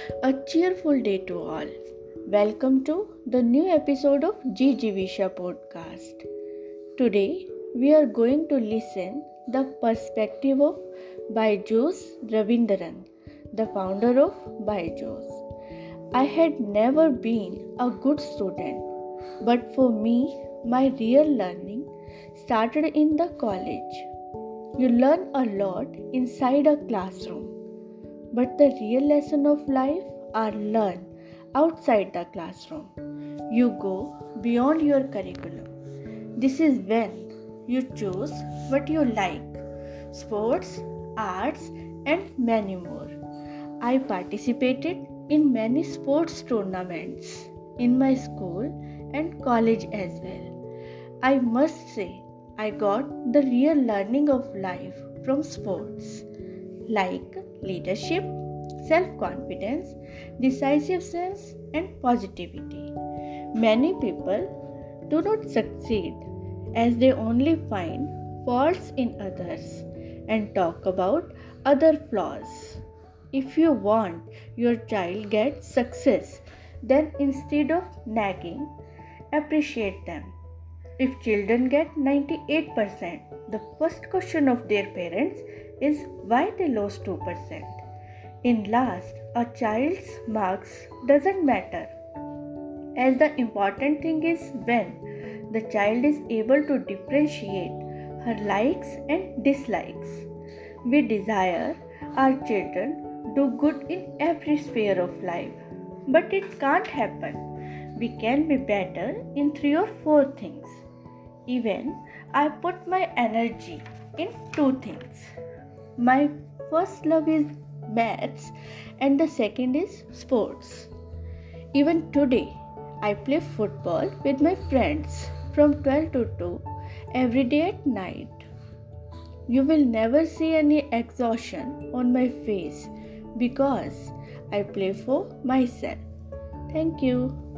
A cheerful day to all. Welcome to the new episode of Jivisha podcast. Today we are going to listen the perspective of Byju's Raveendran, the founder of Byju's. I had never been a good student, but for me my real learning started in the college. You learn a lot inside a classroom but the real lesson of life are learned outside the classroom. You go beyond your curriculum. This is when you choose what you like sports, arts, and many more. I participated in many sports tournaments in my school and college as well. I must say, I got the real learning of life from sports like leadership, self confidence, decisiveness, and positivity. Many people do not succeed as they only find faults in others and talk about other flaws. If you want your child get success, then instead of nagging, appreciate them. If children get 98%, the first question of their parents is why they lost 2%. In last, a child's marks doesn't matter as the important thing is when the child is able to differentiate her likes and dislikes. We desire our children do good in every sphere of life, but it can't happen. We can be better in three or four things. Even I put my energy in two things my first love is maths and the second is sports. Even today, I play football with my friends from 12 to 2 every day at night. You will never see any exhaustion on my face because I play for myself. Thank you.